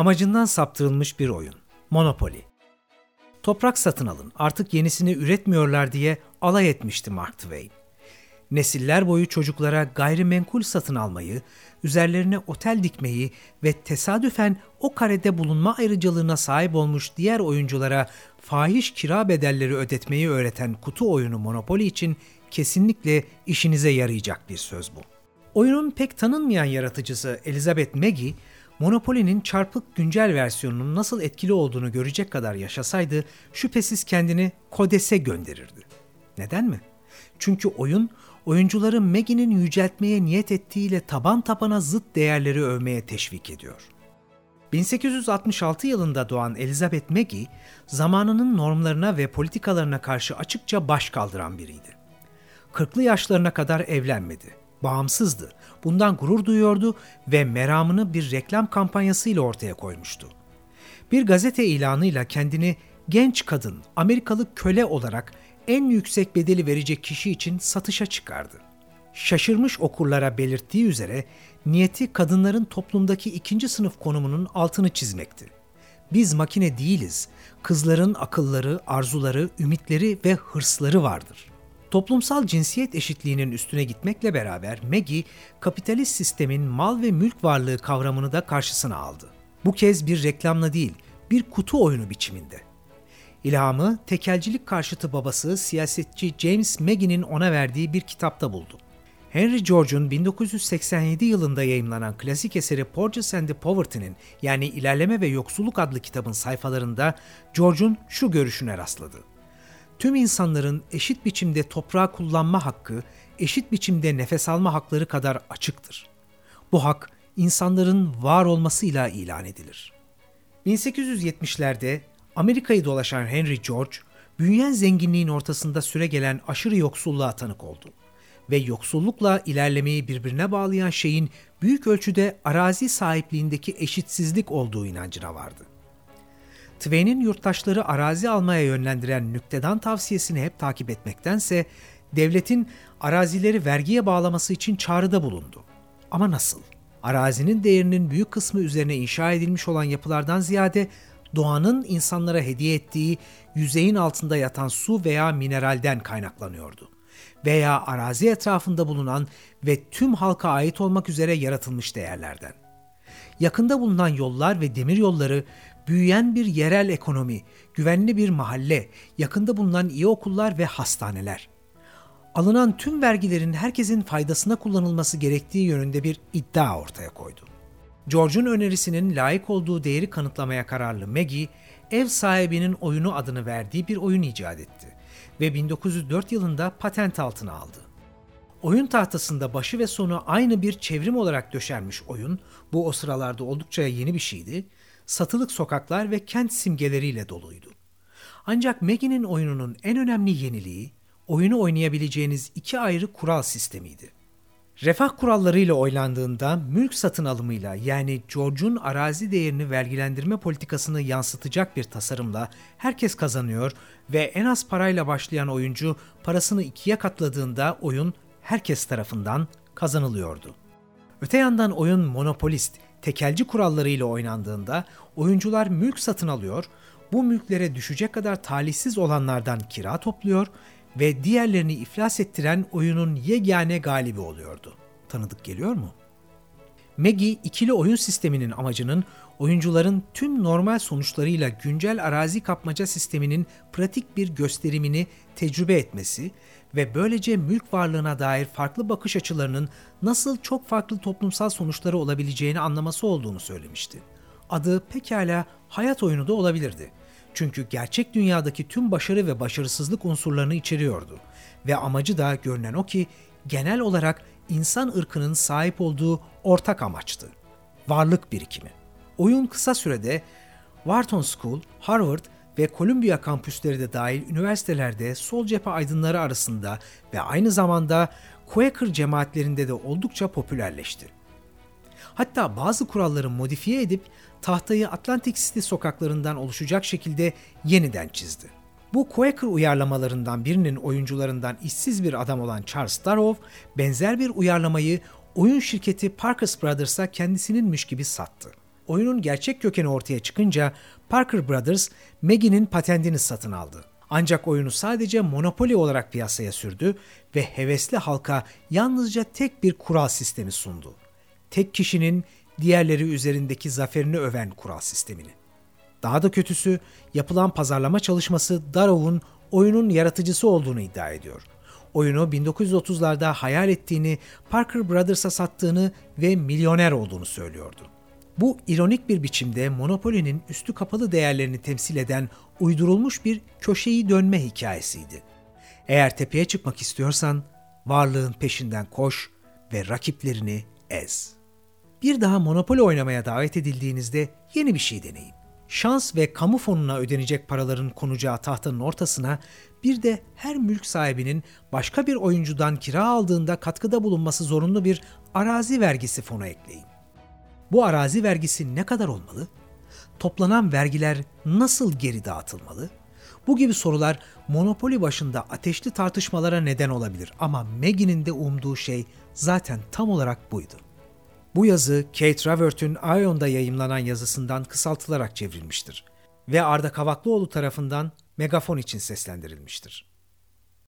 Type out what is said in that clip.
Amacından saptırılmış bir oyun. Monopoly. Toprak satın alın, artık yenisini üretmiyorlar diye alay etmişti Mark Twain. Nesiller boyu çocuklara gayrimenkul satın almayı, üzerlerine otel dikmeyi ve tesadüfen o karede bulunma ayrıcalığına sahip olmuş diğer oyunculara fahiş kira bedelleri ödetmeyi öğreten kutu oyunu Monopoly için kesinlikle işinize yarayacak bir söz bu. Oyunun pek tanınmayan yaratıcısı Elizabeth Maggie, Monopoly'nin çarpık güncel versiyonunun nasıl etkili olduğunu görecek kadar yaşasaydı şüphesiz kendini Kodes'e gönderirdi. Neden mi? Çünkü oyun oyuncuları Maggie'nin yüceltmeye niyet ettiğiyle taban tabana zıt değerleri övmeye teşvik ediyor. 1866 yılında doğan Elizabeth Maggie, zamanının normlarına ve politikalarına karşı açıkça baş kaldıran biriydi. Kırklı yaşlarına kadar evlenmedi. Bağımsızdı. Bundan gurur duyuyordu ve meramını bir reklam kampanyasıyla ortaya koymuştu. Bir gazete ilanıyla kendini genç kadın, Amerikalı köle olarak en yüksek bedeli verecek kişi için satışa çıkardı. Şaşırmış okurlara belirttiği üzere niyeti kadınların toplumdaki ikinci sınıf konumunun altını çizmekti. Biz makine değiliz. Kızların akılları, arzuları, ümitleri ve hırsları vardır. Toplumsal cinsiyet eşitliğinin üstüne gitmekle beraber Maggie, kapitalist sistemin mal ve mülk varlığı kavramını da karşısına aldı. Bu kez bir reklamla değil, bir kutu oyunu biçiminde. İlhamı tekelcilik karşıtı babası siyasetçi James Maggie'nin ona verdiği bir kitapta buldu. Henry George'un 1987 yılında yayımlanan klasik eseri Porges and the Poverty'nin yani İlerleme ve Yoksulluk adlı kitabın sayfalarında George'un şu görüşüne rastladı. Tüm insanların eşit biçimde toprağı kullanma hakkı, eşit biçimde nefes alma hakları kadar açıktır. Bu hak insanların var olmasıyla ilan edilir. 1870'lerde Amerika'yı dolaşan Henry George, büyüyen zenginliğin ortasında süre gelen aşırı yoksulluğa tanık oldu. Ve yoksullukla ilerlemeyi birbirine bağlayan şeyin büyük ölçüde arazi sahipliğindeki eşitsizlik olduğu inancına vardı. Twain'in yurttaşları arazi almaya yönlendiren nüktedan tavsiyesini hep takip etmektense, devletin arazileri vergiye bağlaması için çağrıda bulundu. Ama nasıl? Arazinin değerinin büyük kısmı üzerine inşa edilmiş olan yapılardan ziyade doğanın insanlara hediye ettiği yüzeyin altında yatan su veya mineralden kaynaklanıyordu. Veya arazi etrafında bulunan ve tüm halka ait olmak üzere yaratılmış değerlerden. Yakında bulunan yollar ve demir yolları büyüyen bir yerel ekonomi, güvenli bir mahalle, yakında bulunan iyi okullar ve hastaneler. Alınan tüm vergilerin herkesin faydasına kullanılması gerektiği yönünde bir iddia ortaya koydu. George'un önerisinin layık olduğu değeri kanıtlamaya kararlı Maggie, ev sahibinin oyunu adını verdiği bir oyun icat etti ve 1904 yılında patent altına aldı. Oyun tahtasında başı ve sonu aynı bir çevrim olarak döşenmiş oyun, bu o sıralarda oldukça yeni bir şeydi, satılık sokaklar ve kent simgeleriyle doluydu. Ancak Maggie'nin oyununun en önemli yeniliği, oyunu oynayabileceğiniz iki ayrı kural sistemiydi. Refah kurallarıyla oylandığında mülk satın alımıyla yani George'un arazi değerini vergilendirme politikasını yansıtacak bir tasarımla herkes kazanıyor ve en az parayla başlayan oyuncu parasını ikiye katladığında oyun herkes tarafından kazanılıyordu. Öte yandan oyun monopolist, tekelci kurallarıyla oynandığında oyuncular mülk satın alıyor, bu mülklere düşecek kadar talihsiz olanlardan kira topluyor ve diğerlerini iflas ettiren oyunun yegane galibi oluyordu. Tanıdık geliyor mu? Maggie ikili oyun sisteminin amacının oyuncuların tüm normal sonuçlarıyla güncel arazi kapmaca sisteminin pratik bir gösterimini tecrübe etmesi ve böylece mülk varlığına dair farklı bakış açılarının nasıl çok farklı toplumsal sonuçları olabileceğini anlaması olduğunu söylemişti. Adı pekala hayat oyunu da olabilirdi. Çünkü gerçek dünyadaki tüm başarı ve başarısızlık unsurlarını içeriyordu. Ve amacı da görünen o ki genel olarak insan ırkının sahip olduğu ortak amaçtı. Varlık birikimi. Oyun kısa sürede Wharton School, Harvard ve Columbia kampüsleri de dahil üniversitelerde sol cephe aydınları arasında ve aynı zamanda Quaker cemaatlerinde de oldukça popülerleşti. Hatta bazı kuralları modifiye edip tahtayı Atlantic City sokaklarından oluşacak şekilde yeniden çizdi. Bu Quaker uyarlamalarından birinin oyuncularından işsiz bir adam olan Charles Darrow, benzer bir uyarlamayı oyun şirketi Parkers Brothers'a kendisininmiş gibi sattı. Oyunun gerçek kökeni ortaya çıkınca Parker Brothers Maggie'nin patentini satın aldı. Ancak oyunu sadece Monopoly olarak piyasaya sürdü ve hevesli halka yalnızca tek bir kural sistemi sundu. Tek kişinin diğerleri üzerindeki zaferini öven kural sistemini. Daha da kötüsü yapılan pazarlama çalışması Darrow'un oyunun yaratıcısı olduğunu iddia ediyor. Oyunu 1930'larda hayal ettiğini, Parker Brothers'a sattığını ve milyoner olduğunu söylüyordu. Bu ironik bir biçimde Monopoly'nin üstü kapalı değerlerini temsil eden uydurulmuş bir köşeyi dönme hikayesiydi. Eğer tepeye çıkmak istiyorsan varlığın peşinden koş ve rakiplerini ez. Bir daha Monopoly oynamaya davet edildiğinizde yeni bir şey deneyin. Şans ve kamu fonuna ödenecek paraların konacağı tahtanın ortasına bir de her mülk sahibinin başka bir oyuncudan kira aldığında katkıda bulunması zorunlu bir arazi vergisi fonu ekleyin. Bu arazi vergisi ne kadar olmalı? Toplanan vergiler nasıl geri dağıtılmalı? Bu gibi sorular Monopoly başında ateşli tartışmalara neden olabilir ama Maggie'nin de umduğu şey zaten tam olarak buydu. Bu yazı Kate Raworth'un Ion'da yayımlanan yazısından kısaltılarak çevrilmiştir ve Arda Kavaklıoğlu tarafından Megafon için seslendirilmiştir.